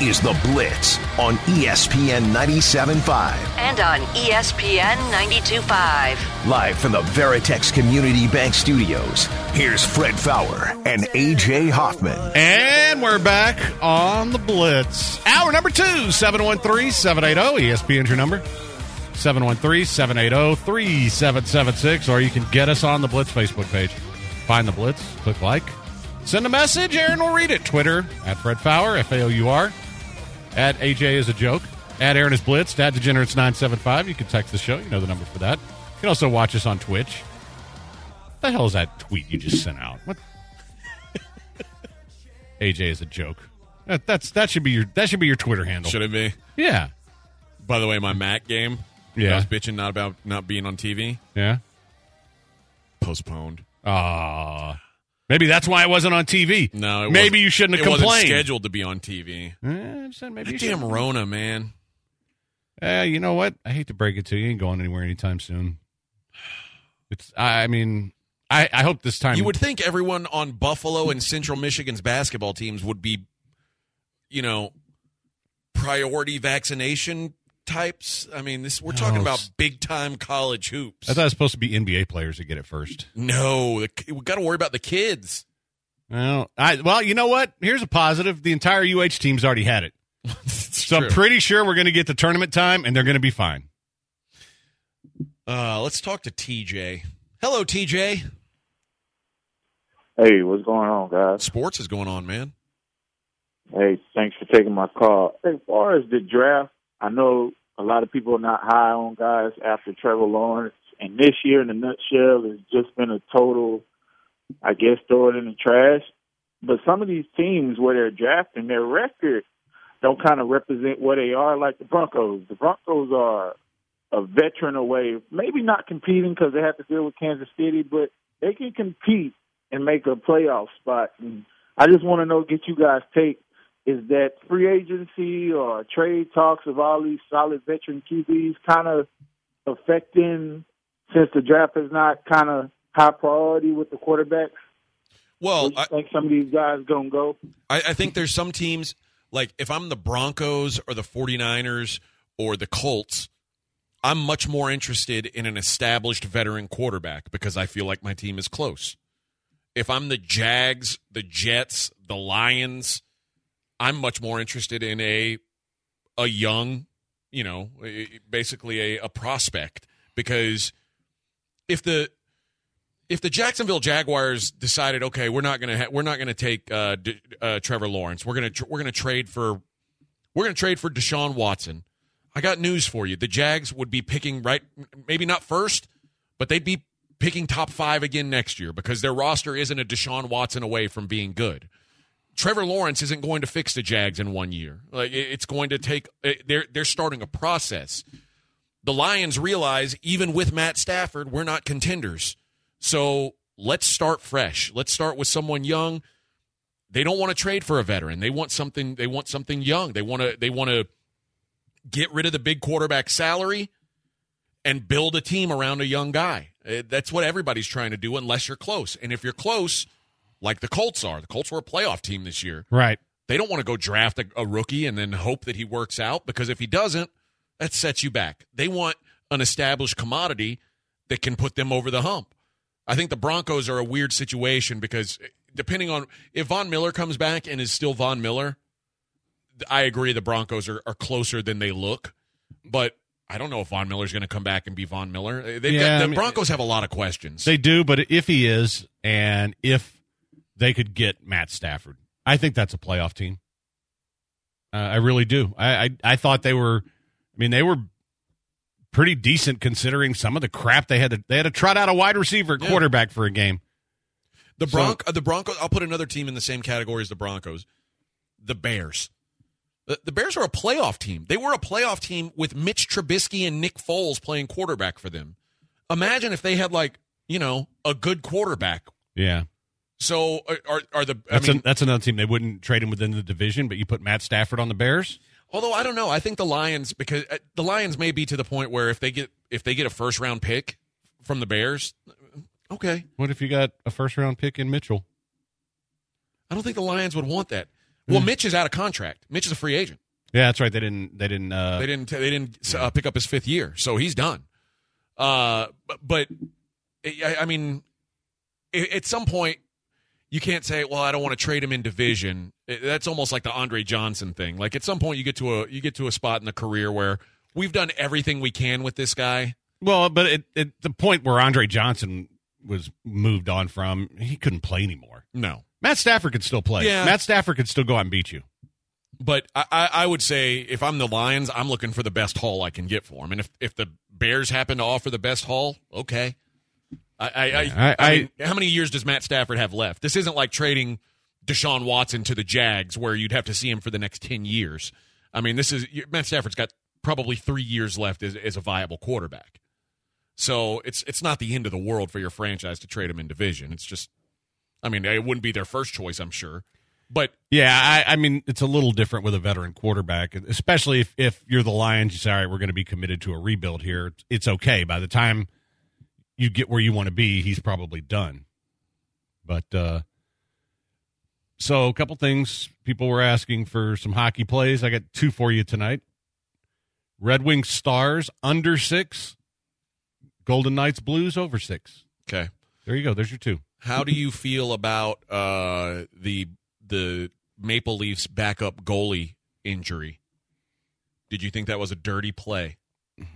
This is The Blitz on ESPN 97.5. and on ESPN 92.5. Live from the Veritex Community Bank Studios, here's Fred Faour and AJ Hoffman. And we're back on the Blitz. Hour number two, 713 780. ESPN's your number. 713 780 3776. Or you can get us on the Blitz Facebook page. Find the Blitz, click like, send a message. Aaron will read it. Twitter at Fred Faour, F A O U R. At AJ is a joke. At Aaron is Blitzed. At Degenerates975. You can text the show. You know the number for that. You can also watch us on Twitch. What the hell is that tweet you just sent out? What? AJ is a joke. That, that's that should be your that should be your Twitter handle. Should it be? Yeah, By the way, my Mac game. Yeah. I was bitching not about not being on TV. yeah. Postponed. Ah, maybe that's why it wasn't on TV. No, it maybe you shouldn't have it wasn't scheduled to be on TV. Eh, maybe damn should. Rona, man. Eh, you know what? I hate to break it to you. You ain't going anywhere anytime soon. It's. I I mean, I I hope this time You would think everyone on Buffalo and Central Michigan's basketball teams would be, you know, priority vaccination types. I mean, this we're talking No, about big time college hoops. I thought it was supposed to be NBA players that get it first. no, we got to worry about the kids. Well, I well, you know what? Here's a positive. The entire UH team's already had it. So I'm pretty sure we're going to get the tournament time and they're going to be fine. Uh, let's talk to TJ. Hello, TJ. Hey, what's going on, guys? Sports is going on, man. Hey, thanks for taking my call. As far as the draft, I know a lot of people are not high on guys after Trevor Lawrence, and this year, in a nutshell, has just been a total, I guess, throw it in the trash. But some of these teams where they're drafting, their record don't kind of represent what they are, like the Broncos. The Broncos are a veteran away, maybe not competing because they have to deal with Kansas City, but they can compete and make a playoff spot. And I just want to know, get you guys' take. Is that free agency or trade talks of all these solid veteran QBs kind of affecting since the draft is not kind of high priority with the quarterbacks? Well, I, think some of these guys gonna go? I, I think there's some teams like if I'm the Broncos or the 49ers or the Colts, I'm much more interested in an established veteran quarterback because I feel like my team is close. If I'm the Jags, the Jets, the Lions, I'm much more interested in a a young, you know, basically a, a prospect because if the if the Jacksonville Jaguars decided, okay, we're not gonna ha- we're not gonna take uh, D- uh, Trevor Lawrence, we're gonna tr- we're gonna trade for we're gonna trade for Deshaun Watson. I got news for you: the Jags would be picking right, maybe not first, but they'd be picking top five again next year because their roster isn't a Deshaun Watson away from being good. Trevor Lawrence isn't going to fix the Jags in one year. Like it's going to take. They're they're starting a process. The Lions realize even with Matt Stafford, we're not contenders. So let's start fresh. Let's start with someone young. They don't want to trade for a veteran. They want something. They want something young. They want to. They want to get rid of the big quarterback salary and build a team around a young guy. Uh, That's what everybody's trying to do, unless you're close. And if you're close, like the Colts are, the Colts were a playoff team this year. Right. They don't want to go draft a, a rookie and then hope that he works out because if he doesn't, that sets you back. They want an established commodity that can put them over the hump. I think the Broncos are a weird situation because eh, depending on if Von Miller comes back and is still Von Miller, I agree the Broncos are, are closer than they look. But I don't know if Von Miller's going to come back and be Von Miller. Eh, they've Yeah, got, the I mean- Broncos have a lot of questions. They do, but if he is, and if they could get Matt Stafford, I think that's a playoff team. Uh, I really do. I, I I thought they were. I mean, they were pretty decent considering some of the crap they had to. They had to trot out a wide receiver Yeah. quarterback for a game. The So- Bronc uh, the Broncos. I'll put another team in the same category as the Broncos. The Bears. The, the Bears are a playoff team. They were a playoff team with Mitch Trubisky and Nick Foles playing quarterback for them. Imagine if they had like you know, a good quarterback. Yeah. So are are, the I That's, mean, a, that's another team. They wouldn't trade him within the division, but you put Matt Stafford on the Bears. although I don't know, I think the Lions because uh, the Lions may be to the point where if they get if they get a first round pick from the Bears, okay, What if you got a first round pick in Mitchell? I don't think the Lions would want that. Well, Mitch is out of contract. Mitch is a free agent. Yeah, that's right. They didn't. They didn't. Uh, They didn't. They didn't uh, pick up his fifth year, so he's done. Uh, but, but I, I mean, at some point, you can't say, "Well, I don't want to trade him in division." That's almost like the Andre Johnson thing. Like at some point, you get to a you get to a spot in the career where we've done everything we can with this guy. well, but at, at the point where Andre Johnson was moved on from, he couldn't play anymore. No, Matt Stafford could still play. Yeah. Matt Stafford could still go out and beat you. but I, I I would say if I'm the Lions, I'm looking for the best haul I can get for him. And if if the Bears happen to offer the best haul, okay. I I, I, I- mean, how many years does Matt Stafford have left? This isn't like trading Deshaun Watson to the Jags, where you'd have to see him for the next ten years. I mean, this is Matt Stafford's got probably three years left as, as a viable quarterback. So it's it's not the end of the world for your franchise to trade him in division. It's just, I mean, it wouldn't be their first choice, I'm sure, but Yeah, I, I mean, it's a little different with a veteran quarterback, especially if, if you're the Lions. You say, all right, we're going to be committed to a rebuild here. It's okay. By the time you get where you want to be, he's probably done. But uh, so, a couple things. People were asking for some hockey plays. I got two for you tonight. Red Wings Stars under six. Golden Knights Blues over six. okay. There you go. There's your two. How do you feel about uh, the the Maple Leafs backup goalie injury? Did you think that was a dirty play?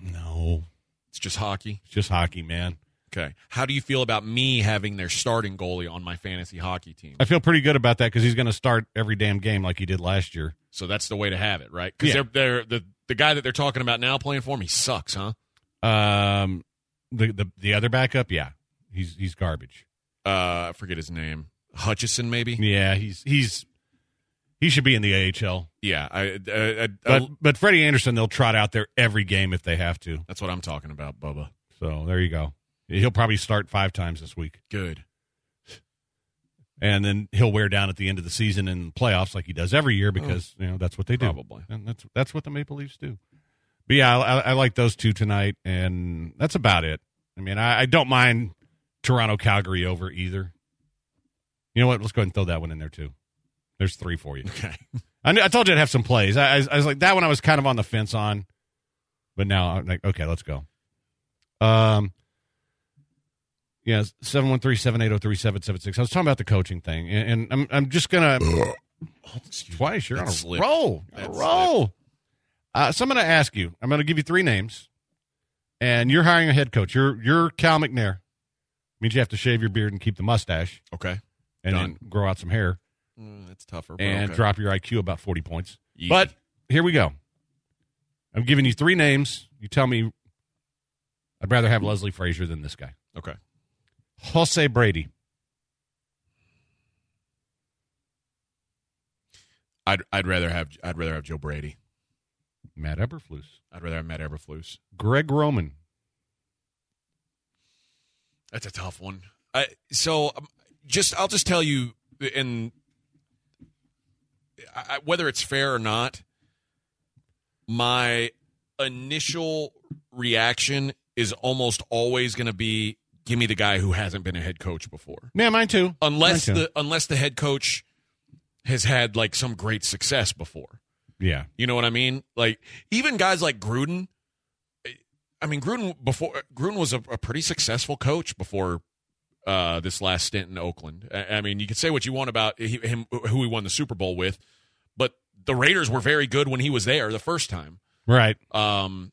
No, It's just hockey. it's just hockey, man. Okay. How do you feel about me having their starting goalie on my fantasy hockey team? I feel pretty good about that because he's going to start every damn game like he did last year. So that's the way to have it, right? Because Yeah. they're, they're the the guy that they're talking about now playing for him. He sucks, huh? Um, the the the other backup, yeah, he's he's garbage. Uh, I forget his name. Hutchinson, maybe. Yeah, he's he's he should be in the AHL. Yeah. I, I, I, But but Freddie Andersen, they'll trot out there every game if they have to. that's what I'm talking about, Bubba. So there you go. He'll probably start five times this week, Good. and then he'll wear down at the end of the season in playoffs like he does every year because you know that's what they do. Probably. and that's that's what the Maple Leafs do. But yeah, I, I, I like those two tonight, and that's about it. I mean, I, I don't mind Toronto Calgary over either. You know what? Let's go ahead and throw that one in there too. There's three for you. Okay. I, knew, I told you I'd have some plays. I, I, I was like that one. I was kind of on the fence on, but now I'm like, okay, let's go. Um, yeah, seven one three seven eight zero three seven seven six. I was talking about the coaching thing, and, and I'm I'm just gonna twice. You're on a That roll, a roll. Uh, so I'm going to ask you. I'm going to give you three names, and you're hiring a head coach. You're you're Cal McNair. Means you have to shave your beard and keep the mustache, Okay. and Done. then grow out some hair, Mm, that's tougher. but and okay. drop your IQ about forty points. Easy. But here we go. I'm giving you three names. You tell me. I'd rather have Leslie Frazier than this guy. okay. Joe Brady. I'd I'd rather have I'd rather have Joe Brady. Matt Eberflus. I'd rather have Matt Eberflus. Greg Roman. That's a tough one. I, so um, just I'll just tell you, and I, whether it's fair or not, my initial reaction is almost always going to be, "Give me the guy who hasn't been a head coach before." Yeah, mine too. Unless Mine too. the unless the head coach has had like some great success before. yeah. You know what I mean? Like even guys like Gruden. I mean, Gruden before Gruden was a, a pretty successful coach before uh, this last stint in Oakland. I, I mean, you can say what you want about he, him, who he won the Super Bowl with, but the Raiders were very good when he was there the first time. Right. Um,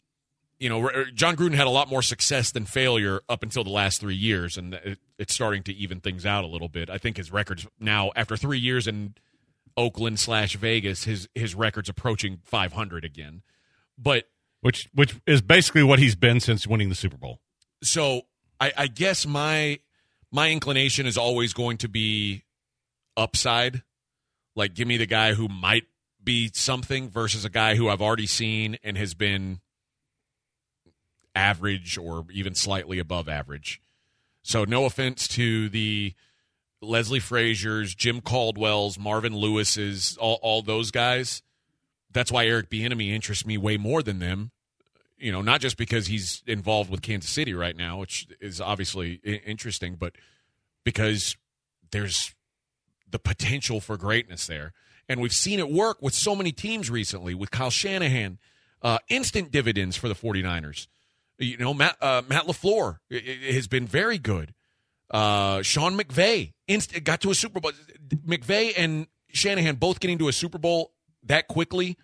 you know, Jon Gruden had a lot more success than failure up until the last three years, and it, it's starting to even things out a little bit. I think his records now, after three years in Oakland slash Vegas, his his records approaching 500 again. But Which which is basically what he's been since winning the Super Bowl. so I, I guess my my inclination is always going to be upside. Like, give me the guy who might be something versus a guy who I've already seen and has been average or even slightly above average. So no offense to the Leslie Frazier's, Jim Caldwell's, Marvin Lewis's, all, all those guys. That's why Eric Bieniemy interests me way more than them. You know, not just because he's involved with Kansas City right now, which is obviously interesting, but because there's the potential for greatness there. And we've seen it work with so many teams recently with Kyle Shanahan, uh, instant dividends for the 49ers. You know, Matt, uh, Matt LaFleur has been very good. Uh, Sean McVay inst- got to a Super Bowl. McVay and Shanahan both getting to a Super Bowl that quickly.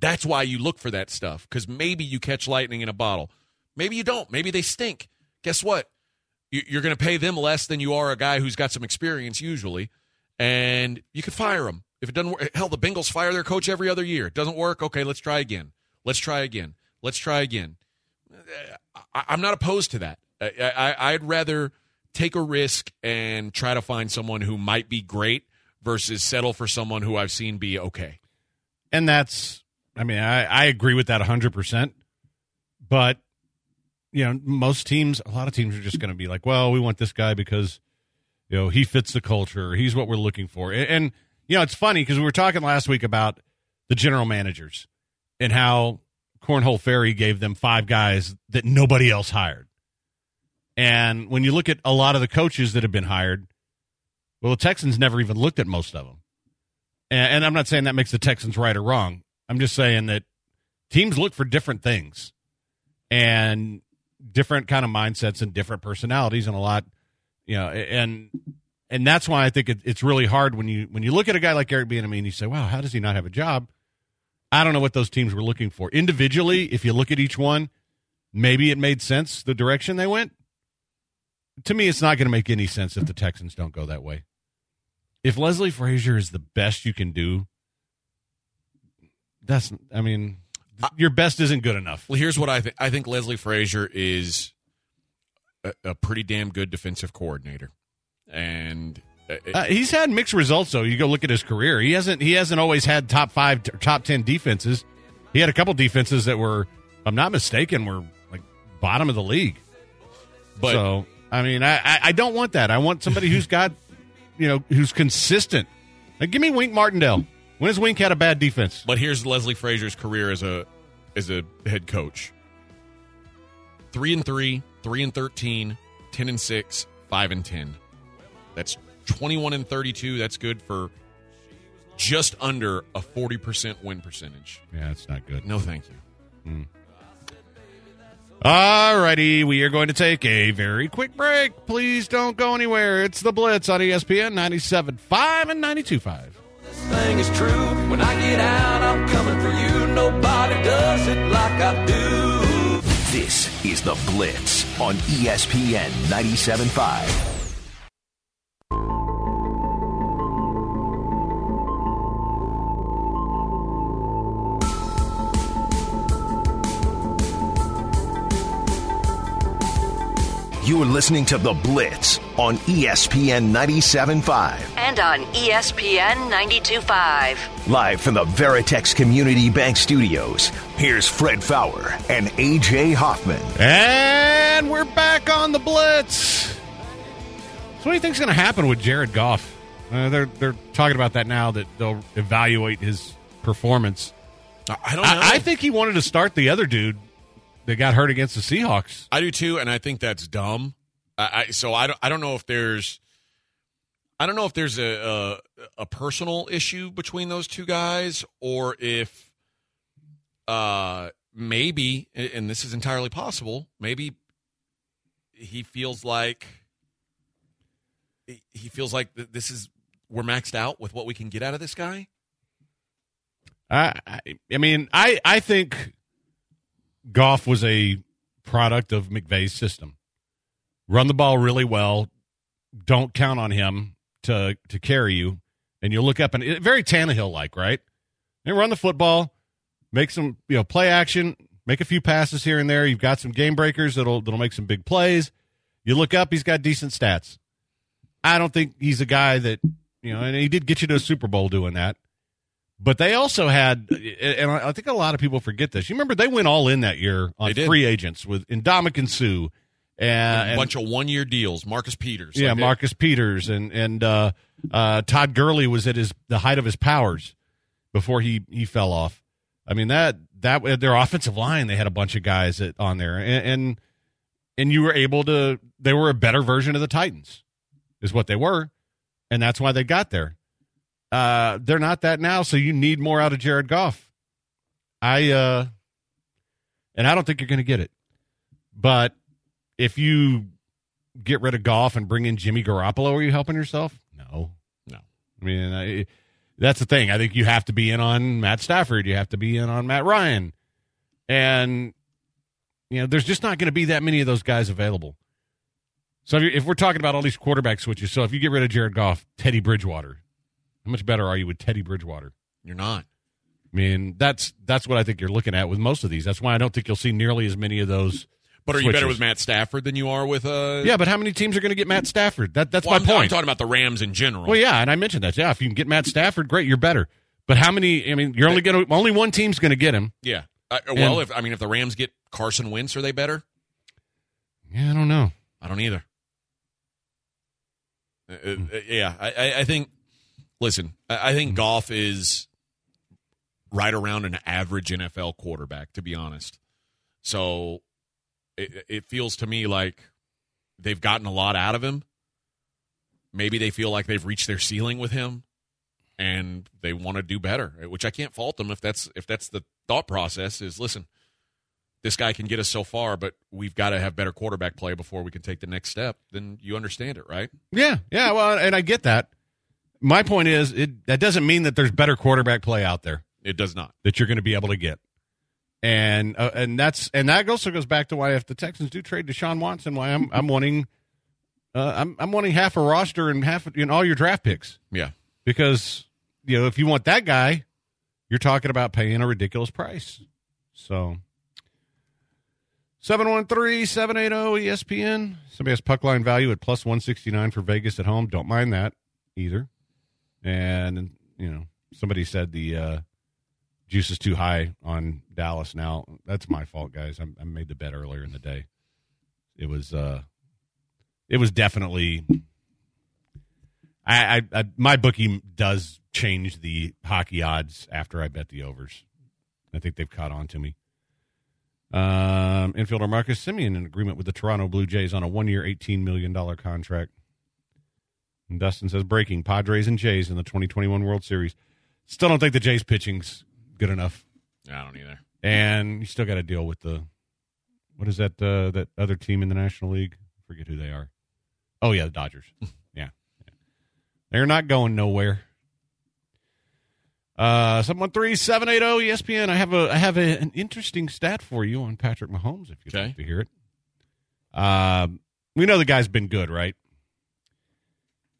That's why you look for that stuff because maybe you catch lightning in a bottle. Maybe you don't. Maybe they stink. Guess what? You- You're going to pay them less than you are a guy who's got some experience usually, and you could fire them if it doesn't work. Hell, the Bengals fire their coach every other year. It doesn't work. Okay, let's try again. Let's try again. Let's try again. I, I'm not opposed to that. I, I'd rather take a risk and try to find someone who might be great versus settle for someone who I've seen be okay. and that's i mean i, I agree with that 100% but you know most teams a lot of teams are just going to be like well we want this guy because you know he fits the culture he's what we're looking for and, and you know it's funny because we were talking last week about the general managers and how cornhole ferry gave them five guys that nobody else hired and when you look at a lot of the coaches that have been hired well the texans never even looked at most of them and, and I'm not saying that makes the Texans right or wrong. I'm just saying that teams look for different things and different kind of mindsets and different personalities and a lot, you know, and and that's why I think it, it's really hard when you when you look at a guy like Eric Bieniemy and you say, "Wow, how does he not have a job?" I don't know what those teams were looking for individually. If you look at each one, maybe it made sense the direction they went. To me, it's not going to make any sense if the Texans don't go that way if Leslie Frazier is the best you can do, that's I mean, your best isn't good enough. Well, here's what I think. I think Leslie Frazier is a, a pretty damn good defensive coordinator, and uh, Uh, he's had mixed results though. You go look at his career. He hasn't he hasn't always had top 5 top 10 defenses. He had a couple defenses that were if I'm not mistaken were like bottom of the league. but so, I mean, I, I don't want that. I want somebody who's got you know, who's consistent. Like give me Wink Martindale. When has Wink had a bad defense? But here's Leslie Frazier's career as a as a head coach. Three and three, three and 13, 10 and six, five and ten. That's twenty one and thirty two. That's good for just under a forty percent win percentage. Yeah, that's not good. No, thank you. Hmm. All righty, we are going to take a very quick break. Please don't go anywhere. It's the Blitz on ESPN 97.5 and 92.5. This thing is true. When I get out, I'm coming for you. Nobody does it like I do. This is The Blitz on ESPN 97.5. You are listening to The Blitz on ESPN 97.5. And on ESPN 92.5. Live from the Veritex Community Bank Studios, here's Fred Faour and AJ Hoffman. And we're back on the Blitz. So what do you think's going to happen with Jared Goff? Uh, they're they're talking about that now that they'll evaluate his performance. I I don't know. I, I think he wanted to start the other dude that got hurt against the Seahawks. I do too, and I think that's dumb. I, I so I don't I don't know if there's I don't know if there's a, a a personal issue between those two guys or if uh maybe and this is entirely possible maybe he feels like he feels like this is we're maxed out with what we can get out of this guy. I, I I mean, I I think Goff was a product of McVay's system. Run the ball really well. Don't count on him to to carry you, and you'll look up and it- very Tannehill like, right? And run the football, make some you know play action, make a few passes here and there. You've got some game breakers that'll that'll make some big plays. You look up, he's got decent stats. I don't think he's a guy that you know, and he did get you to a Super Bowl doing that. But they also had, and I think a lot of people forget this. You remember they went all in that year on free agents with Ndamukong Suh and, a bunch of one year deals. Marcus Peters. yeah, Like, Marcus Peters and and uh, uh, Todd Gurley was at his the height of his powers before he he fell off. I mean that that their offensive line they had a bunch of guys that, on there and, and and you were able to they were a better version of the Titans is what they were and that's why they got there. Uh, they're not that now, so you need more out of Jared Goff. I uh, and I don't think you're going to get it, but if you get rid of Goff and bring in Jimmy Garoppolo, are you helping yourself? No, No. I mean, I, that's the thing. I think you have to be in on Matt Stafford. You have to be in on Matt Ryan, and you know, there's just not going to be that many of those guys available. So if, if we're talking about all these quarterback switches, so if you get rid of Jared Goff, Teddy Bridgewater, how much better are you with Teddy Bridgewater? You're not. I mean, that's that's what I think you're looking at with most of these. That's why I don't think you'll see nearly as many of those. But are you better with Matt Stafford than you are with uh? Yeah, but how many teams are going to get Matt Stafford? That that's Well, my I'm, I'm talking about the Rams in general. Well, yeah, and I mentioned that. Yeah, if you can get Matt Stafford, great, you're better. But how many? I mean, you're only going to only one team's going to get him. Yeah. Uh, well, And- if I mean, if the Rams get Carson Wentz, are they better? Yeah, I don't know. I don't either. Uh, uh, yeah, I, I, I think. Listen, I, think hmm. Goff is right around an average NFL quarterback, to be honest. So it, it feels to me like they've gotten a lot out of him. Maybe they feel like they've reached their ceiling with him, and they want to do better. Which I can't fault them if that's if that's the thought process. Is listen, this guy can get us so far, but we've got to have better quarterback play before we can take the next step. Then you understand it, right? Yeah, yeah. Well, and I get that. My point is, it that doesn't mean that there's better quarterback play out there It does not. that you're going to be able to get. And uh, and that's and that also goes back to why if the Texans do trade Deshaun Watson, why I'm I'm wanting uh, I'm I'm wanting half a roster and half know all your draft picks. Yeah. because you know if you want that guy, you're talking about paying a ridiculous price. So 713-780 ESPN. Somebody has puck line value at plus 169 for Vegas at home. Don't mind that either. And you know, somebody said the uh juice is too high on Dallas now. That's my fault, guys. I, I made the bet earlier in the day. It was uh it was definitely I, I, I my bookie does change the hockey odds after I bet the overs. I think they've caught on to me. Um, infielder Marcus Semien in agreement with the Toronto Blue Jays on a one-year, eighteen million dollar contract. And Dustin says breaking Padres and Jays in the 2021 World Series. Still don't think the Jays pitching's good enough, I don't either. and you still got to deal with the what is that uh, that other team in the National League? forget who they are. Oh yeah, the Dodgers. yeah. They're not going nowhere. Uh, seven three seven eight zero ESPN. I have a I have a, an interesting stat for you on Patrick Mahomes. If you'd Okay. like to hear it. Um, we know the guy's been good, right?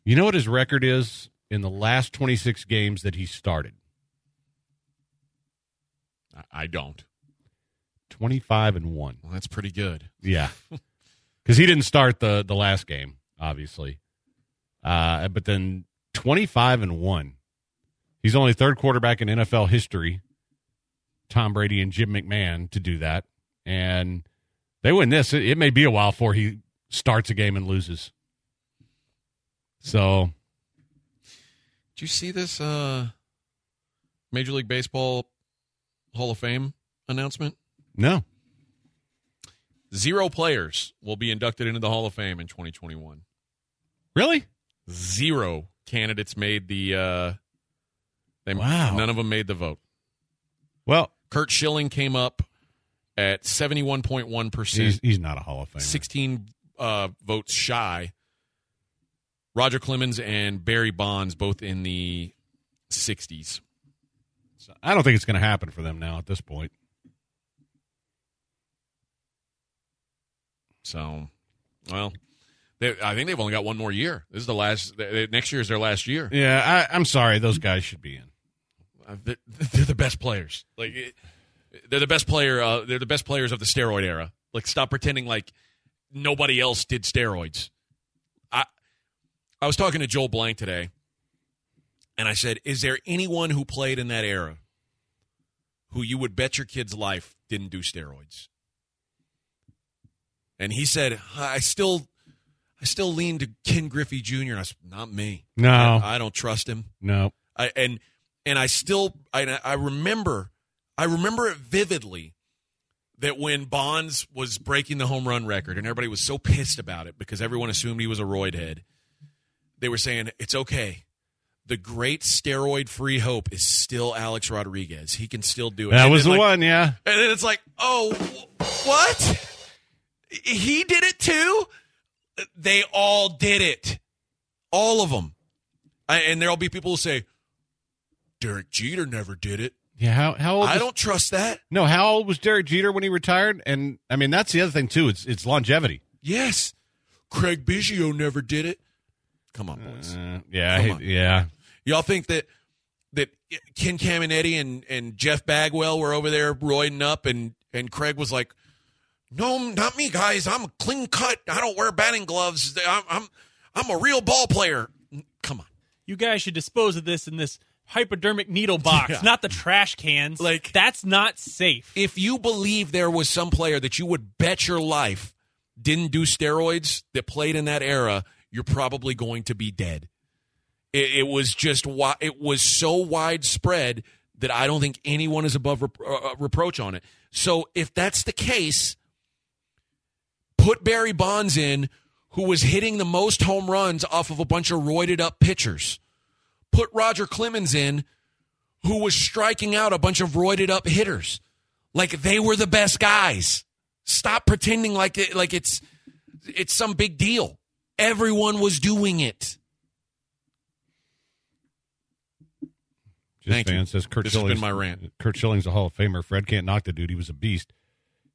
You know what his record is in the last twenty six games that he started? I, don't. Twenty five and one. Well, that's pretty good. Yeah, because he didn't start the the last game, obviously. Uh, but then twenty five and one. He's only third quarterback in NFL history. Tom Brady and Jim McMahon to do that, and they win this. It, it may be a while before he starts a game and loses. So Did you see this uh, Major League Baseball Hall of Fame announcement? no, Zero players will be inducted into the Hall of Fame in 2021. really. Zero candidates made the. Uh, they, Wow. None of them made the vote. Well, Curt Schilling came up at 71.1 he's he's not a Hall of Famer. 16 uh, votes shy. Roger Clemens and Barry Bonds both in the 60s. I don't think it's going to happen for them now at this point. So, well, they, I think they've only got one more year. This is the last. they- Next year is their last year. Yeah, I, I'm sorry. Those guys should be in. Uh, they're, they're the best players. Like it, they're the best player. Uh, they're the best players of the steroid era. Like stop pretending like nobody else did steroids. I was talking to Joel Blank today, and I said, "Is there anyone who played in that era who you would bet your kid's life didn't do steroids?" and he said, "I still, I still lean to Ken Griffey Jr." And I said, "Not me. No. I, I don't trust him." No. I, and and I still I, I remember I remember it vividly that when Bonds was breaking the home run record and everybody was so pissed about it because everyone assumed he was a roid head, they were saying it's okay. The great steroid free hope is still Alex Rodriguez. He can still do it. That And was the like, one, yeah. And then it's like, oh, what? He did it too? They all did it. All of them. I, and there'll be people who say, Derek Jeter never did it. Yeah, how how old I was- don't trust that. No, how old was Derek Jeter when he retired? And I mean that's the other thing too, it's it's longevity. Yes. Craig Biggio never did it. Come on, boys. Uh, yeah, Come on. yeah. Y'all think that that Ken Caminiti and, and Jeff Bagwell were over there roiding up and, and Craig was like, No, not me, guys. I'm a clean cut. I don't wear batting gloves. I'm I'm I'm a real ball player. Come on. You guys should dispose of this in this hypodermic needle box, Yeah. not the trash cans. Like- that's not safe. If you believe there was some player that you would bet your life didn't do steroids that played in that era, you're probably going to be dead. It, it was just it was so widespread that I don't think anyone is above rep- uh, reproach on it. So if that's the case, put Barry Bonds in, who was hitting the most home runs off of a bunch of roided up pitchers. Put Roger Clemens in, who was striking out a bunch of roided up hitters. Like they were the best guys. Stop pretending like it, like it's it's some big deal. Everyone was doing it. Just Thank fan you. says Kurt This has Schilling's been my rant. Curt Schilling's a Hall of Famer. Fred can't knock the dude. He was a beast.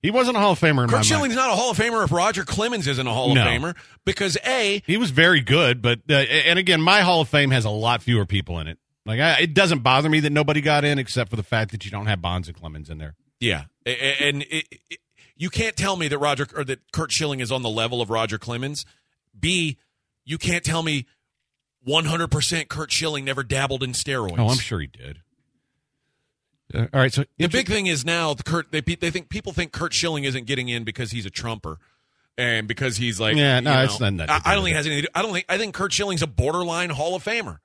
He wasn't a Hall of Famer in my Curt Schilling's mind. not a Hall of Famer if Roger Clemens isn't a Hall No. of Famer because a He was very good, but uh, and again, my Hall of Fame has a lot fewer people in it. Like I, it doesn't bother me that nobody got in, except for the fact that you don't have Bonds and Clemens in there. yeah, and it, it, you can't tell me that Roger or that Curt Schilling is on the level of Roger Clemens. B, you can't tell me 100% Curt Schilling never dabbled in steroids. Oh, I'm sure he did. Uh, all right, so The big thing is now the Kurt they they think people think Curt Schilling isn't getting in because he's a trumper. And because he's like, Yeah, no, know, it's not to I, I don't think it has anything. To do, I don't think. I think Curt Schilling's a borderline Hall of Famer.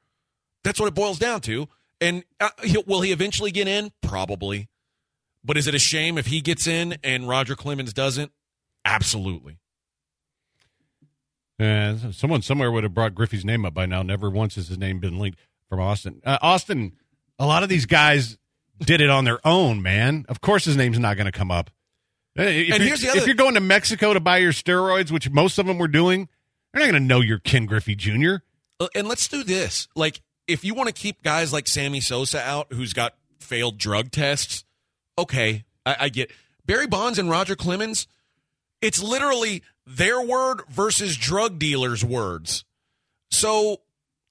That's what it boils down to. And uh, he'll, will he eventually get in? Probably. But is it a shame if he gets in and Roger Clemens doesn't? Absolutely. Uh, someone somewhere would have brought Griffey's name up by now. Never once has his name been linked from Austin. Uh, Austin, a lot of these guys did it on their own, man. Of course, his name's not going to come up. Uh, If And you're- here's the other- if you're going to Mexico to buy your steroids, which most of them were doing, they're not going to know you're Ken Griffey Jr. Uh, And let's do this. Like, if you want to keep guys like Sammy Sosa out, who's got failed drug tests, okay, I, I get Barry Bonds and Roger Clemens. It's literally their word versus drug dealers' words. So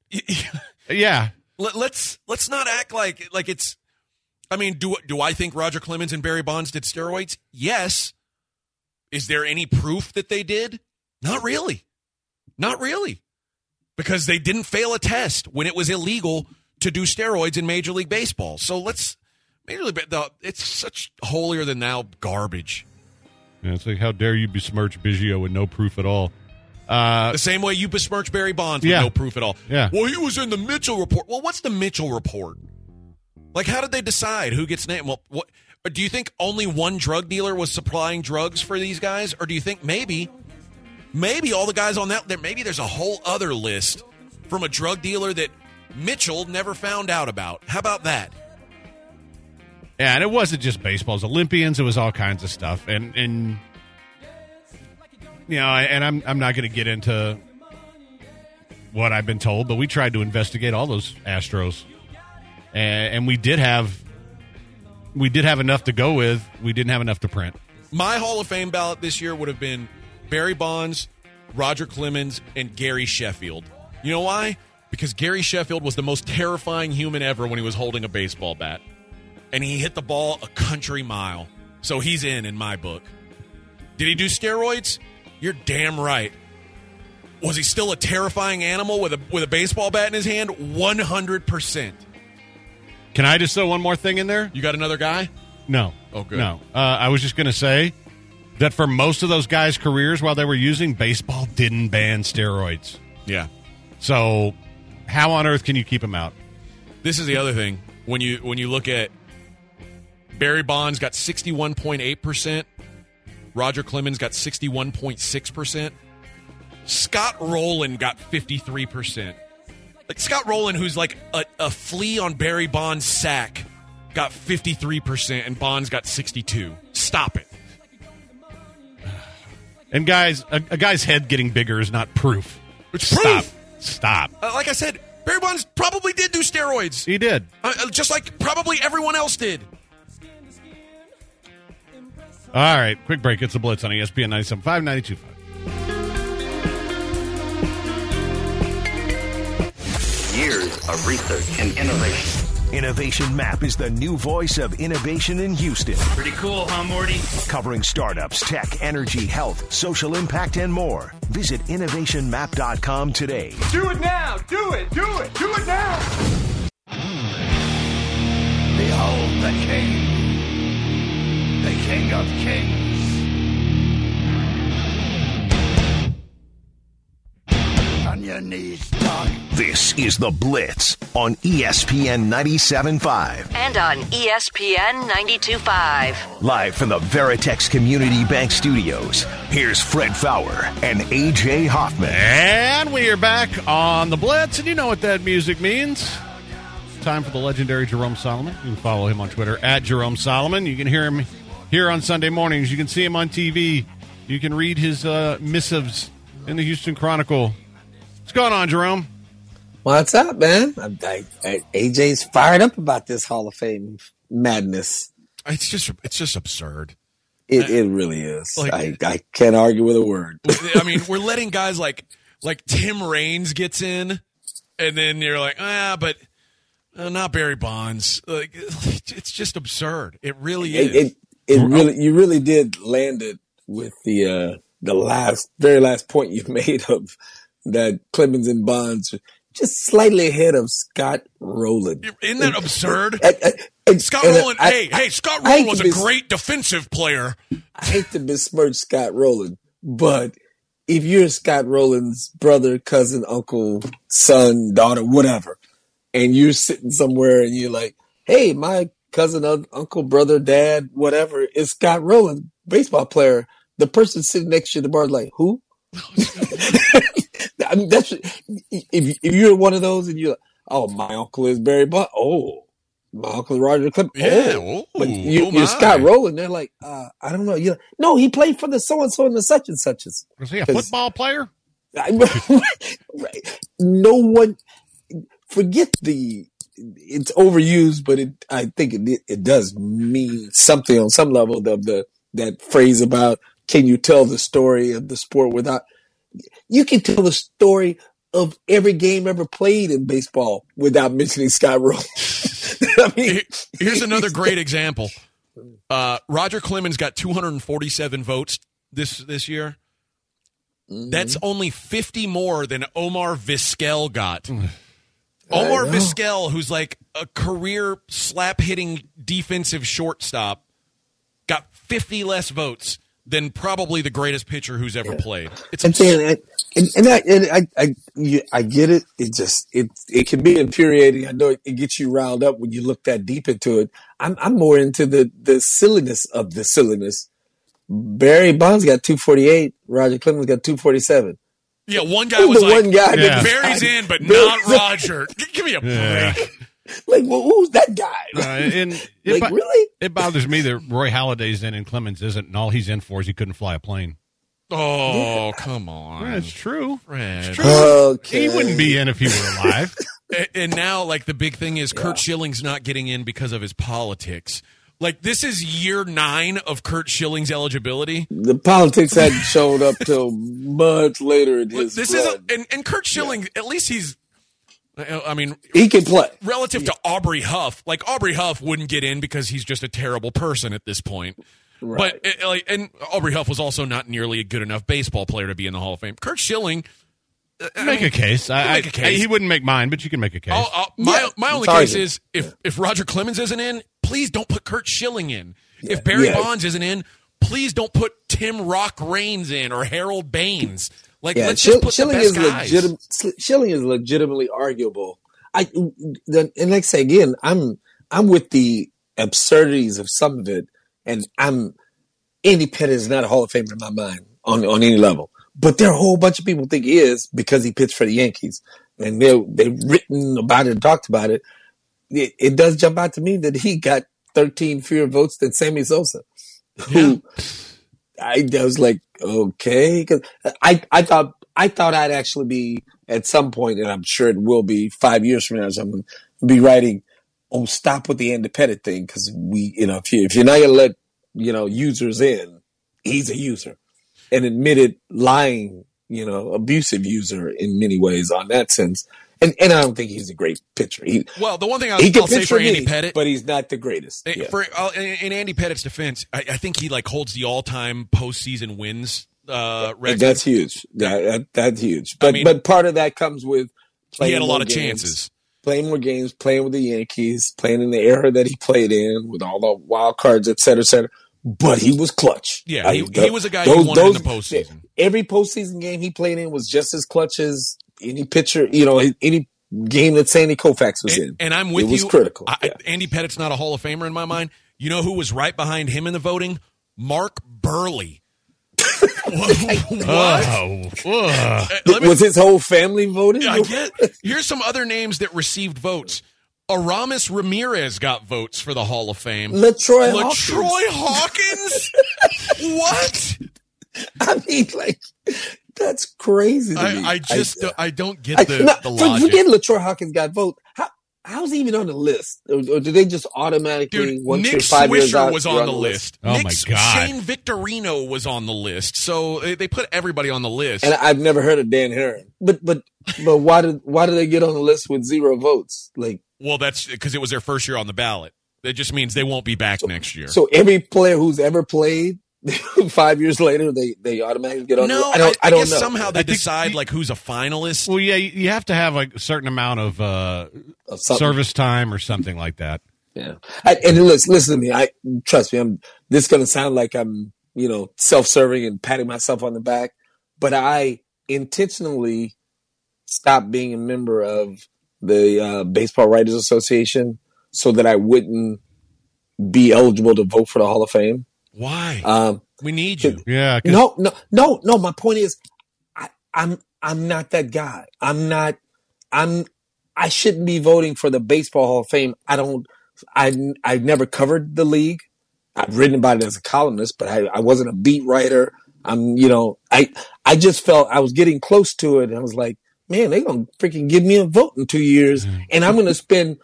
Yeah, let, let's let's not act like like it's. I mean, do do I think Roger Clemens and Barry Bonds did steroids? Yes. Is there any proof that they did? Not really. Not really. Because they didn't fail a test when it was illegal to do steroids in Major League Baseball. So let's Major League the, it's such holier than thou garbage. Yeah, it's like how dare you besmirch Biggio with no proof at all. Uh, The same way you besmirch Barry Bonds with Yeah. no proof at all. Yeah. Well, he was in the Mitchell report. Well, what's the Mitchell report? Like, how did they decide who gets named? Well, what do you think? Only one drug dealer was supplying drugs for these guys, or do you think maybe, maybe all the guys on that there, maybe there's a whole other list from a drug dealer that Mitchell never found out about? How about that? Yeah, and it wasn't just baseball. It was Olympians. It was all kinds of stuff. And and you know, and I'm I'm not going to get into what I've been told, but we tried to investigate all those Astros, and, and we did have we did have enough to go with. We didn't have enough to print. My Hall of Fame ballot this year would have been Barry Bonds, Roger Clemens, and Gary Sheffield. You know why? Because Gary Sheffield was the most terrifying human ever when he was holding a baseball bat. And he hit the ball a country mile. So he's in in my book. Did he do steroids? You're damn right. Was he still a terrifying animal with a with a baseball bat in his hand? 100%. Can I just throw one more thing in there? You got another guy? No. Oh, good. No. Uh, I was just going to say that for most of those guys' careers while they were using baseball didn't ban steroids. Yeah. So how on earth can you keep them out? This is the other thing when you when you look at Barry Bonds got sixty one point eight percent, Roger Clemens got sixty one point six percent, Scott Rolen got fifty three percent. Like Scott Rolen, who's like a, a flea on Barry Bonds' sack, got fifty three percent, and Bonds got sixty two. Stop it. And guys, a, a guy's head getting bigger is not proof. It's Stop. proof. Stop. Uh, like I said, Barry Bonds probably did do steroids, He did. uh, uh, just like probably everyone else did. All right, quick break. It's the Blitz on ESPN 97.5, 92.5. Years of research and innovation. Innovation Map is the new voice of innovation in Houston, Pretty cool, huh, Morty? covering startups, tech, energy, health, social impact, and more. Visit innovationmap.com today. Do it now! Do it! Do it! Do it now! Behold the king. The king of kings. On your knees, dog. This is The Blitz on ESPN 97.5. And on ESPN 92.5. Live from the Veritex Community Bank Studios, here's Fred Faour and AJ Hoffman. And we are back on the Blitz, and you know what that music means. Time for the legendary Jerome Solomon. You can follow him on Twitter at Jerome Solomon. You can hear him here on Sunday mornings. You can see him on TV. You can read his uh, missives in the Houston Chronicle. What's going on, Jerome? What's up, man? I, I, I, AJ's fired up about this Hall of Fame madness. It's just it's just absurd. It, it really is. Like- I, I can't argue with a word. I mean, we're letting guys like like Tim Raines gets in, and then you're like, ah, but uh, not Barry Bonds. Like, it's just absurd. It really is. It, it, it really, you really did land it with the uh, the last, very last point you made of that Clemens and Bonds just slightly ahead of Scott Rolen. Isn't that absurd? And- and- and- Scott and Rolen. I- hey, I- hey, Scott Rolen was a be- great defensive player. I hate to besmirch Scott Rolen, but if you're Scott Rolen's brother, cousin, uncle, son, daughter, whatever, and you're sitting somewhere and you're like, hey, my cousin, uncle, brother, dad, whatever, is Scott Rolen, baseball player. The person sitting next to you at the bar is like, who? I mean, that's if, if you're one of those and you're like, oh, my uncle is Barry Bonds. Oh, my uncle is Roger Clemens. Yeah, Oh. ooh, but you, oh you're my. Scott Rolen. They're like, uh, I don't know. You're like, no, he played for the so and so and the such and suches. Was he a 'Cause- football player? right. No one forget the. It's overused, but it. I think it it does mean something on some level. The the that phrase about can you tell the story of the sport without? You can tell the story of every game ever played in baseball without mentioning Scott Rolen. I mean, Here's another great example. Uh, Roger Clemens got 247 votes this this year. That's only 50 more than Omar Vizquel got. Omar. Vizquel, who's like a career slap hitting defensive shortstop, got 50 less votes than probably the greatest pitcher who's ever played. It's and and and I and I I, you, I get it. It just it it can be infuriating. I know it, it gets you riled up when you look that deep into it. I'm I'm more into the the silliness of the silliness. Barry Bonds got 248. Roger Clemens got 247. Yeah, one guy was the like, one guy Yeah. that Barry's in, but Barry's not. Roger. Give me a Yeah. break. Like, well, who's that guy? Uh, and it, like, bo- really? it bothers me that Roy Halladay's in and Clemens isn't, and all he's in for is he couldn't fly a plane. Oh, come on. That's true. Fred. Okay. He wouldn't be in if he were alive. A- And now, like, the big thing is Curt Schilling's not getting in because of his politics. Like, this is year nine of Curt Schilling's eligibility. The politics hadn't showed up till much later in his This is, a, and, and Curt Schilling, at least he's, I mean, he can play. relative to Aubrey Huff, like, Aubrey Huff wouldn't get in because he's just a terrible person at this point. Right. But, uh, like, and Aubrey Huff was also not nearly a good enough baseball player to be in the Hall of Fame. Curt Schilling, I Make mean, a case. I, make a I- case. he wouldn't make mine, but you can make a case. Oh, oh, I'll, I'll, my Yeah, my only it's case is if if Roger Clemens isn't in, please don't put Curt Schilling in. If Barry Yeah. Bonds isn't in, please don't put Tim Rock Raines in or Harold Baines. Like Yeah, let's Schill- just put Schilling the best is guys. legitimate. Schilling is legitimately arguable. I the, and like I say again, I'm I'm with the absurdities of some of it, and I'm Andy Pettitte is not a Hall of Famer in my mind on on any level. But there are a whole bunch of people think he is because he pitched for the Yankees, and they they've written about it and talked about it. It, it does jump out to me that he got 13 fewer votes than Sammy Sosa, who I, I was like, okay, 'Cause I I thought I thought I'd actually be at some point, and I'm sure it will be five years from now, or something, be writing, oh, stop with the independent thing because we, you know, if you if you're not gonna let you know users in, he's a user, an admitted lying, you know, abusive user in many ways on that sense. And and I don't think he's a great pitcher. He Well, the one thing I'll, he can I'll say for Andy me, Pettitte, but he's not the greatest. Eh, Yeah. For uh, in Andy Pettitte's defense, I, I think he like holds the all-time postseason wins uh, record. That's huge. That, that, that's huge. But mean- but part of that comes with he playing had a lot of games, chances. playing more games, playing with the Yankees, playing in the era that he played in with all the wild cards, et cetera, et cetera. But he was clutch. Yeah, he, he was a guy you wanted in the postseason. Every postseason game he played in was just as clutch as any pitcher. You know, any game that Sandy Koufax was in. And, and I'm with it was you. critical. I, yeah. Andy Pettitte's not a Hall of Famer in my mind. You know who was right behind him in the voting? Mark Buehrle. Uh, me- was his whole family voting? I get. Here's some other names that received votes. Aramis Ramirez got votes for the Hall of Fame. Latroy LaTroy Hawkins. Hawkins? what? I mean, like that's crazy. To me. I, I just I, I, don't get I, the, no, the for- logic. forget LaTroy Hawkins got vote. How how's he even on the list? Or, or do they just automatically Dude, once Nick you're five years Swisher out, was you're on the list. Oh, my God. Shane Victorino was on the list. So they put everybody on the list. And I've never heard of Dan Haren. But but but why did why did they get on the list with zero votes? Like well, that's because it was their first year on the ballot. That just means they won't be back next year. so every player who's ever played five years later they they automatically get on. no, the, I don't I, I, don't guess know. somehow they I decide the- like who's a finalist. Well, yeah, you you have to have like a certain amount of uh, Of service time or something like that. Yeah. I, and listen, listen to me. I trust me. I'm. This is going to sound like I'm, you know, self-serving and patting myself on the back, but I intentionally stopped being a member of the uh, Baseball Writers Association so that I wouldn't be eligible to vote for the Hall of Fame. Why? Um, we need you. Yeah, 'cause- no, no, no, no. My point is, I, I'm I'm not that guy. I'm not. I'm. I shouldn't be voting for the Baseball Hall of Fame. I don't. I I've never covered the league. I've written about it as a columnist, but I, I wasn't a beat writer. I'm. You know. I I just felt I was getting close to it, and I was like, man, they're gonna freaking give me a vote in two years, and I'm gonna spend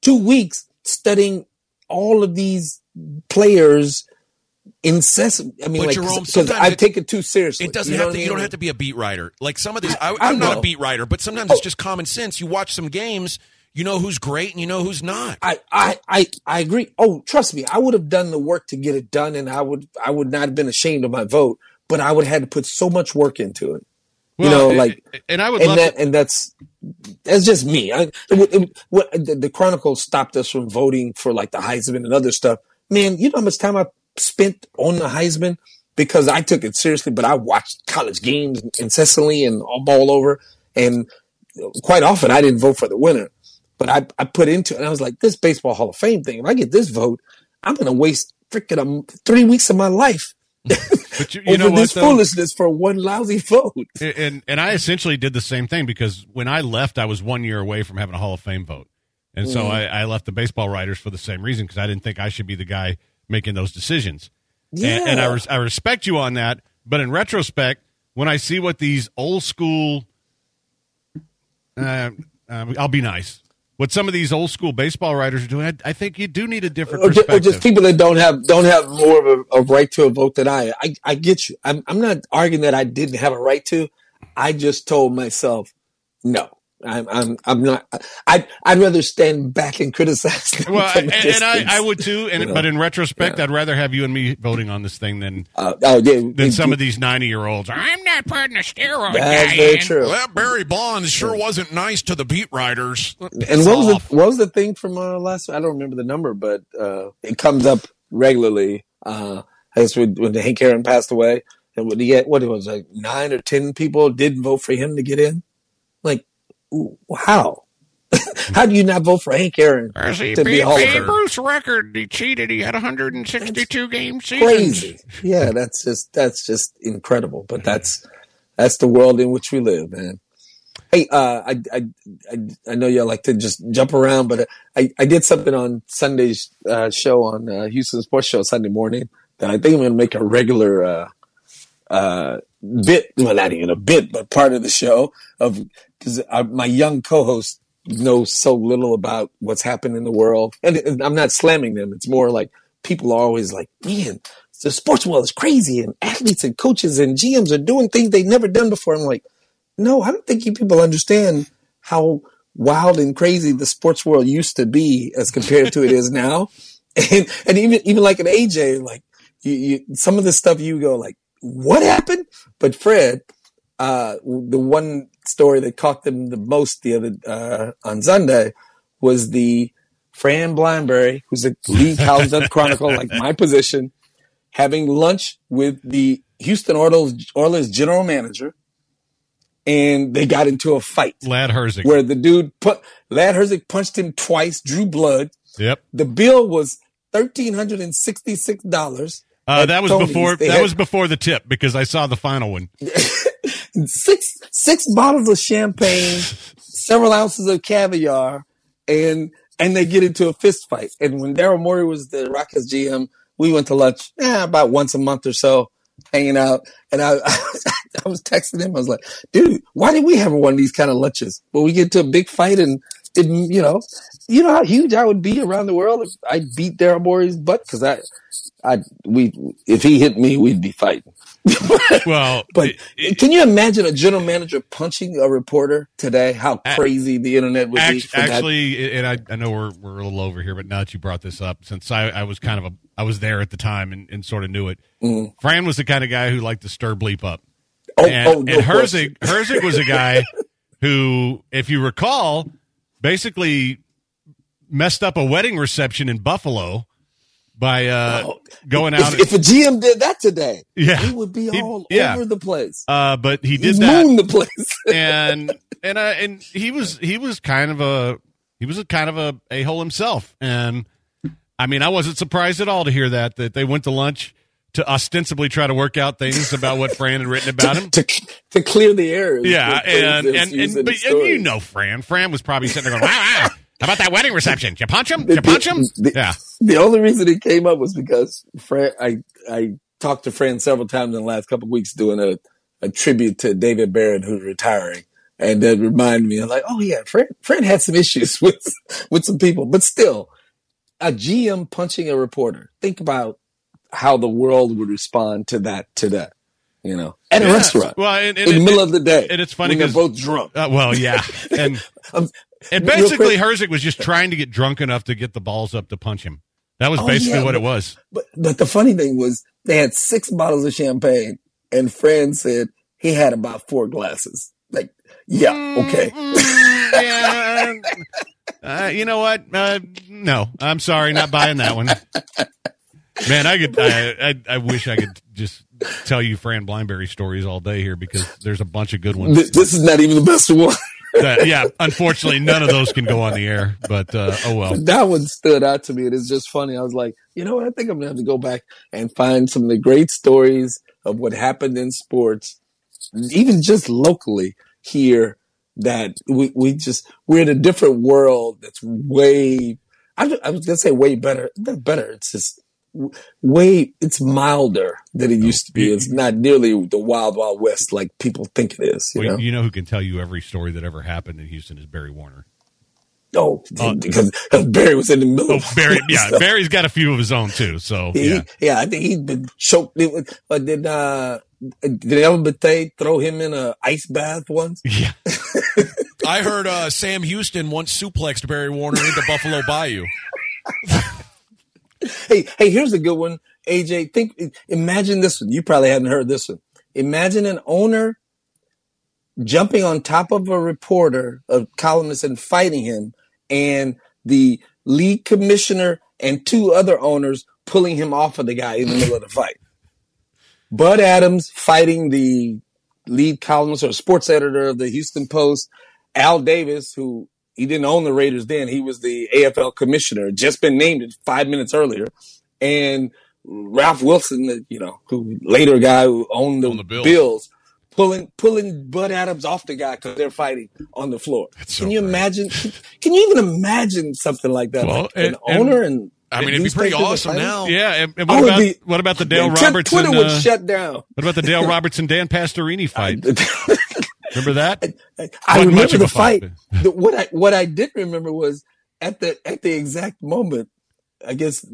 two weeks studying all of these players incessant. I mean, But like, Jerome, because I it- take it too seriously. It doesn't You know have to. I You don't have to be a beat writer. Like some of these, I, I I'm not a beat writer, but sometimes it's oh. just common sense. You watch some games, you know who's great and you know who's not. I, I, I, I agree. Oh, trust me, I would have done the work to get it done, and I would, I would not have been ashamed of my vote. But I would have had to put so much work into it. Well, you know, like, and I would and love that, to, and that's that's just me. I, it, it, what, the, the Chronicle stopped us from voting for like the Heisman and other stuff. Man, you know how much time I spent on the Heisman because I took it seriously. But I watched college games incessantly and all all over, and quite often I didn't vote for the winner. But I, I put into it, and I was like, this baseball Hall of Fame thing. If I get this vote, I'm going to waste freaking um, three weeks of my life but you, you over know this though? foolishness for one lousy vote. and and I essentially did the same thing because when I left, I was one year away from having a Hall of Fame vote, and so Mm. I, I left the baseball writers for the same reason because I didn't think I should be the guy making those decisions. Yeah. And, and I res- I respect you on that, but in retrospect, when I see what these old school, uh, uh, I'll be nice. What some of these old school baseball writers are doing, I, I think you do need a different ju- or just people that don't have don't have more of a, a right to a vote than I. I I get you. I'm I'm not arguing that I didn't have a right to. I just told myself no. I'm I'm I'm not. I I'd rather stand back and criticize. Them well, from and, a and. I, I would too. And You know? but in retrospect, Yeah. I'd rather have you and me voting on this thing than Uh, oh yeah, than some of these ninety year olds. I'm not putting a steroid That's very in. true. Well, that Barry Bonds sure wasn't nice to the beat writers. And what was the what was the thing from uh, last? I don't remember the number, but uh, it comes up regularly. Uh, I guess when, when Hank Aaron passed away, and when he had, what it was like nine or ten people didn't vote for him to get in. Like, ooh, how? how do you not vote for Hank Aaron He to be beat a Hall of Babe Famer? Ruth's record. He cheated. He had 162 game seasons. Crazy. Yeah, that's just that's just incredible. But that's that's the world in which we live, man. Hey, uh, I, I, I, I know y'all like to just jump around, but I, I did something on Sunday's uh, show on uh, Houston Sports Show Sunday morning that I think I'm going to make a regular uh, uh, bit. Well, not even a bit, but part of the show of because my young co-host knows so little about what's happened in the world, and, and I'm not slamming them. It's more like people are always like, man, the sports world is crazy, and athletes and coaches and GMs are doing things they've never done before. I'm like, no, I don't think you people understand how wild and crazy the sports world used to be as compared to it is now. And and even even like an AJ, like you, you some of the stuff you go like, what happened? But Fred, uh, the one story that caught them the most the other uh, on Sunday was the Fran Blinebury, who's a lead college chronicle like my position, having lunch with the Houston Oilers, Oilers general manager, and they got into a fight Ladd Herzeg. where the dude put Ladd Herzeg punched him twice, drew blood. Yep. The bill was thirteen hundred and sixty six dollars. Uh, that was Tony's, before. they That had- was before the tip because I saw the final one. six six bottles of champagne, several ounces of caviar, and and they get into a fist fight. And when Daryl Morey was the Rockets GM, we went to lunch eh, about once a month or so, hanging out. And I I was texting him. I was like, dude, why did we have one of these kind of lunches? But we get to a big fight and it, you know, you know how huge I would be around the world if I beat Daryl Morey's butt because I, I we if he hit me, we'd be fighting. Well, But it- can you imagine a general manager punching a reporter today? How crazy the internet would be. act- that. actually, and I, I know we're we're a little over here, but now that you brought this up, since I, I was kind of a I was there at the time and, and sort of knew it. Mm-hmm. Fran was the kind of guy who liked to stir bleep up. oh, and, oh, no and question. Herzeg, Herzeg was a guy who, if you recall, basically messed up a wedding reception in Buffalo by uh, Oh, going out. If, if a GM did that today, Yeah. he would be all yeah. over the place. uh, but he did that, moon the place. and and uh, and he was he was kind of a he was a kind of a a hole himself, and I mean I wasn't surprised at all to hear that that they went to lunch to ostensibly try to work out things about what Fran had written about him. to, to clear the air. Yeah, and and, and, but, and you know Fran. Fran was probably sitting there going, wow, wow. How about that wedding reception? Did you punch him? Did you punch him? The- Yeah. The only reason it came up was because Fran, I I talked to Fran several times in the last couple weeks doing a, a tribute to David Barron who's retiring. And that reminded me, I'm like, oh yeah, Fran, Fran had some issues with with some people, but still, a GM punching a reporter. Think about how the world would respond to that today. You know, at a restaurant Well, and, and, in the and- middle of the day, and it's funny when they're 'cause- both drunk. uh, well, yeah, and Um, and basically Herzeg was just trying to get drunk enough to get the balls up to punch him. That was Oh, basically yeah, what it was. But but the funny thing was they had six bottles of champagne, and Fran said he had about four glasses. Like, yeah, okay. Mm, yeah. Uh, you know what? Uh, no, I'm sorry, not buying that one. Man, I could. I, I, I wish I could just tell you Fran Blinebury stories all day here because there's a bunch of good ones. This is not even the best one. that- yeah, unfortunately, none of those can go on the air. But uh, oh well. that one stood out to me. and It's just funny. I was like, you know what? I think I'm gonna have to go back and find some of the great stories of what happened in sports, even just locally here. That we we just we're in a different world. That's way. I, I was gonna say way better. Not better. It's just way. It's milder than it used to be. It's not nearly the wild wild west like people think it is. You Well, know. you know who can tell you every story that ever happened in Houston is Barry Warner. Oh, Uh, because, because Barry was in the middle. Oh, of Barry, yeah, stuff. Barry's got a few of his own too. So He, yeah, yeah, I think he'd been choked. It was- But did uh, did El Bate throw him in a ice bath once? yeah. I heard uh, Sam Houston once suplexed Barry Warner into Buffalo Bayou. Hey, hey, here's a good one. AJ, think, imagine this one. You probably hadn't heard this one. Imagine an owner jumping on top of a reporter, a columnist, and fighting him, and the league commissioner and two other owners pulling him off of the guy in the middle of the fight. Bud Adams fighting the lead columnist or sports editor of the Houston Post, Al Davis, who he didn't own the Raiders then. He was the AFL commissioner, just been named it five minutes earlier. And Ralph Wilson, the- you know, who later guy who owned the, the Bills. Bills. pulling pulling Bud Adams off the guy because they're fighting on the floor. so can you great. imagine? Can, can you even imagine something like that? Well, like an and- and- owner and I mean, it'd be pretty awesome now. Yeah, and, and what would about be- what about the Dale Tw- Robertson? Twitter would uh, shut down. what about the Dale Robertson Dan Pastorini fight? Remember that? I much remember the fight. The, what I what I did remember was at the at the exact moment. I guess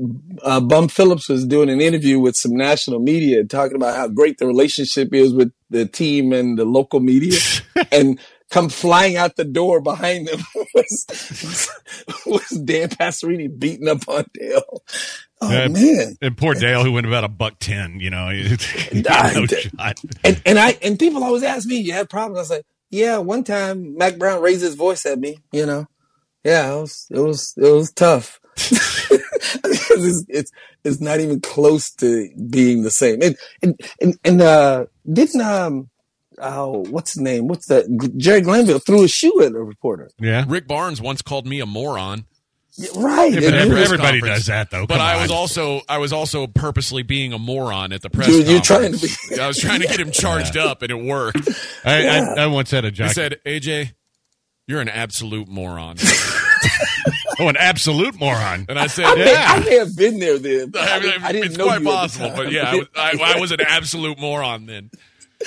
uh, Bum Phillips was doing an interview with some national media, talking about how great the relationship is with the team and the local media, and come flying out the door behind them was was, was Dan Pastorini beating up on Dale. Oh man! And poor Dale, who went about a buck ten. You know, no shot. And and I and people always ask me, "You have problems?" I was like, "Yeah." One time, Mack Brown raised his voice at me. You know, yeah, it was it was it was tough. It's, it's it's not even close to being the same. And and and, and uh, didn't um oh what's his name? What's that? Jerry Glanville threw a shoe at a reporter. Yeah, Rick Barnes once called me a moron, Yeah, Right. Yeah, but every- everybody conference. does that though. but Come I was also I was also purposely being a moron at the press. You- you're trying to be- I was trying to get him charged up, and it worked. I, Yeah. I, I once had a He jockey. said, "AJ, you're an absolute moron," "Oh, an absolute moron." and I said, I, may, Yeah. I may have been there then. I mean, I didn't it's know quite you at the possible, time. but yeah, I I, I was an absolute moron then.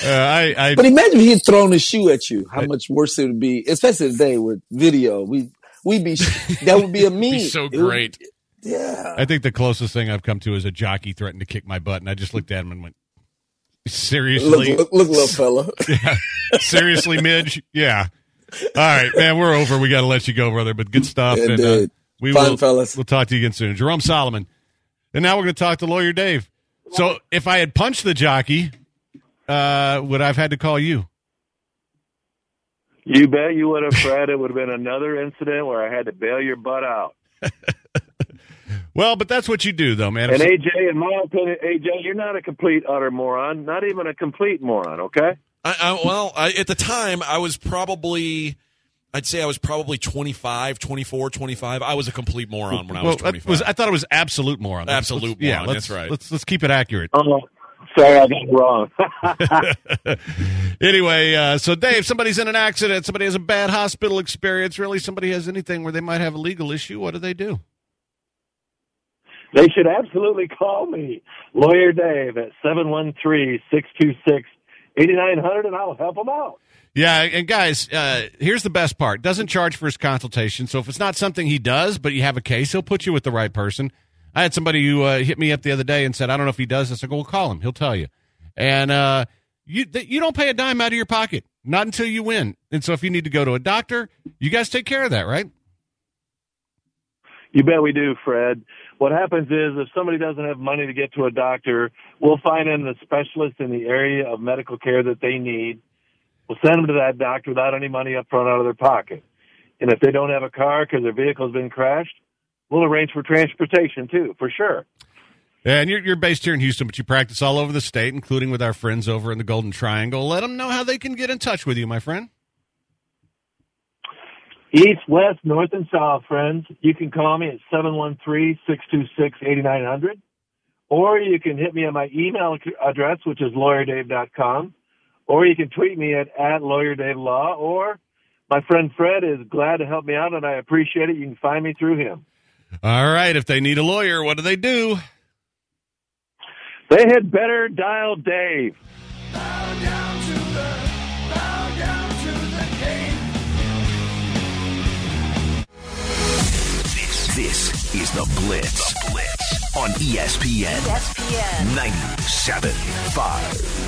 Uh, I, I But imagine if he had thrown a shoe at you. How much worse it would be, especially today with video. We we'd be that would be a meme. Be so It would- great. yeah. I think the closest thing I've come to is a jockey threatened to kick my butt, and I just looked at him and went, "Seriously, Look, look, look, little fella. seriously, Midge? Yeah. All right, man, we're over. We got to let you go, brother. But good stuff. and uh, we Fun will, fellas. We'll talk to you again soon. Jerome Solomon. And now we're going to talk to lawyer Dave. So if I had punched the jockey, uh, would I have had to call you? You bet you would have, Fred. It would have been another incident where I had to bail your butt out. Well, but that's what you do, though, man. And AJ, in my opinion, AJ, you're not a complete utter moron. Not even a complete moron. Okay. I, I, well, I, at the time, I was probably, I'd say I was probably 25, 24, 25. I was a complete moron when I was that 25. was, I thought it was absolute moron. Let's- Absolute let's- yeah, moron, let's- that's right. Let's let's keep it accurate. Oh, sorry, I got it wrong. anyway, uh, so Dave, somebody's in an accident, somebody has a bad hospital experience, really somebody has anything where they might have a legal issue, what do they do? they should absolutely call me, Lawyer Dave, at 713-626-8900, and I'll help them out. Yeah, and guys, uh, here's the best part. Doesn't charge for his consultation. So if it's not something he does, but you have a case, he'll put you with the right person. I had somebody who uh, hit me up the other day and said, I don't know if he does this. I go, well, call him. He'll tell you. And uh, you th- you don't pay a dime out of your pocket, not until you win. And so if you need to go to a doctor, you guys take care of that, right? You bet we do, Fred. What happens is if somebody doesn't have money to get to a doctor, we'll find them the specialist in the area of medical care that they need. We'll send them to that doctor without any money up front out of their pocket. And if they don't have a car because their vehicle's been crashed, we'll arrange for transportation too, for sure. And you're, you're based here in Houston, but you practice all over the state, including with our friends over in the Golden Triangle. Let them know how they can get in touch with you, my friend. East, west, north, and south, friends. You can call me at 713-626-8900. Or you can hit me at my email address, which is lawyerdave.com. Or you can tweet me at, at lawyerdavelaww. Or my friend Fred is glad to help me out, and I appreciate it. You can find me through him. All right. If they need a lawyer, what do they do? They had better dial Dave. This, this is the Blitz. The Blitz on ESPN ESPN. 97.5.